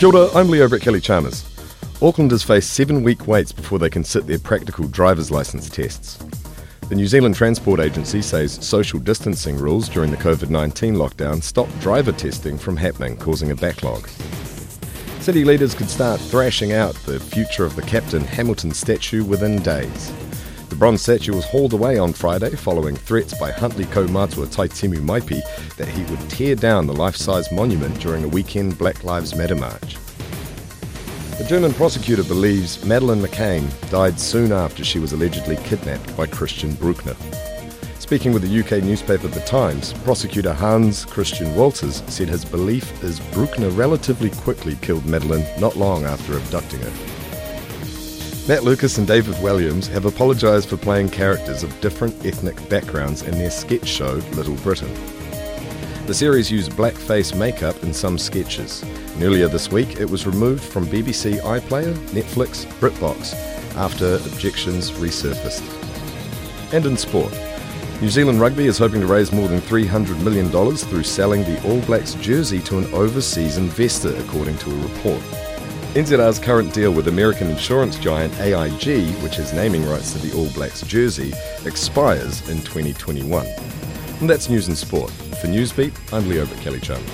Kia ora, I'm Leo Brett Kelly Chalmers. Aucklanders face seven week waits before they can sit their practical driver's licence tests. The New Zealand Transport Agency says social distancing rules during the COVID 19 lockdown stopped driver testing from happening, causing a backlog. City leaders could start thrashing out the future of the Captain Hamilton statue within days. Bronze statue was hauled away on Friday following threats by Huntly Kaumatua Taitimu Maipi that he would tear down the life-size monument during a weekend Black Lives Matter march. The German prosecutor believes Madeleine McCann died soon after she was allegedly kidnapped by Christian Bruckner. Speaking with the UK newspaper The Times, prosecutor Hans Christian Wolters said his belief is Bruckner relatively quickly killed Madeleine not long after abducting her. Matt Lucas and David Walliams have apologised for playing characters of different ethnic backgrounds in their sketch show Little Britain. The series used blackface makeup in some sketches, and earlier this week it was removed from BBC iPlayer, Netflix, BritBox after objections resurfaced. And in sport, New Zealand Rugby is hoping to raise more than $300 million through selling the All Blacks jersey to an overseas investor, according to a report. NZR's current deal with American insurance giant AIG, which has naming rights to the All Blacks jersey, expires in 2021. And that's news and sport. For Newsbeat, I'm Leo Kelly Chalmers.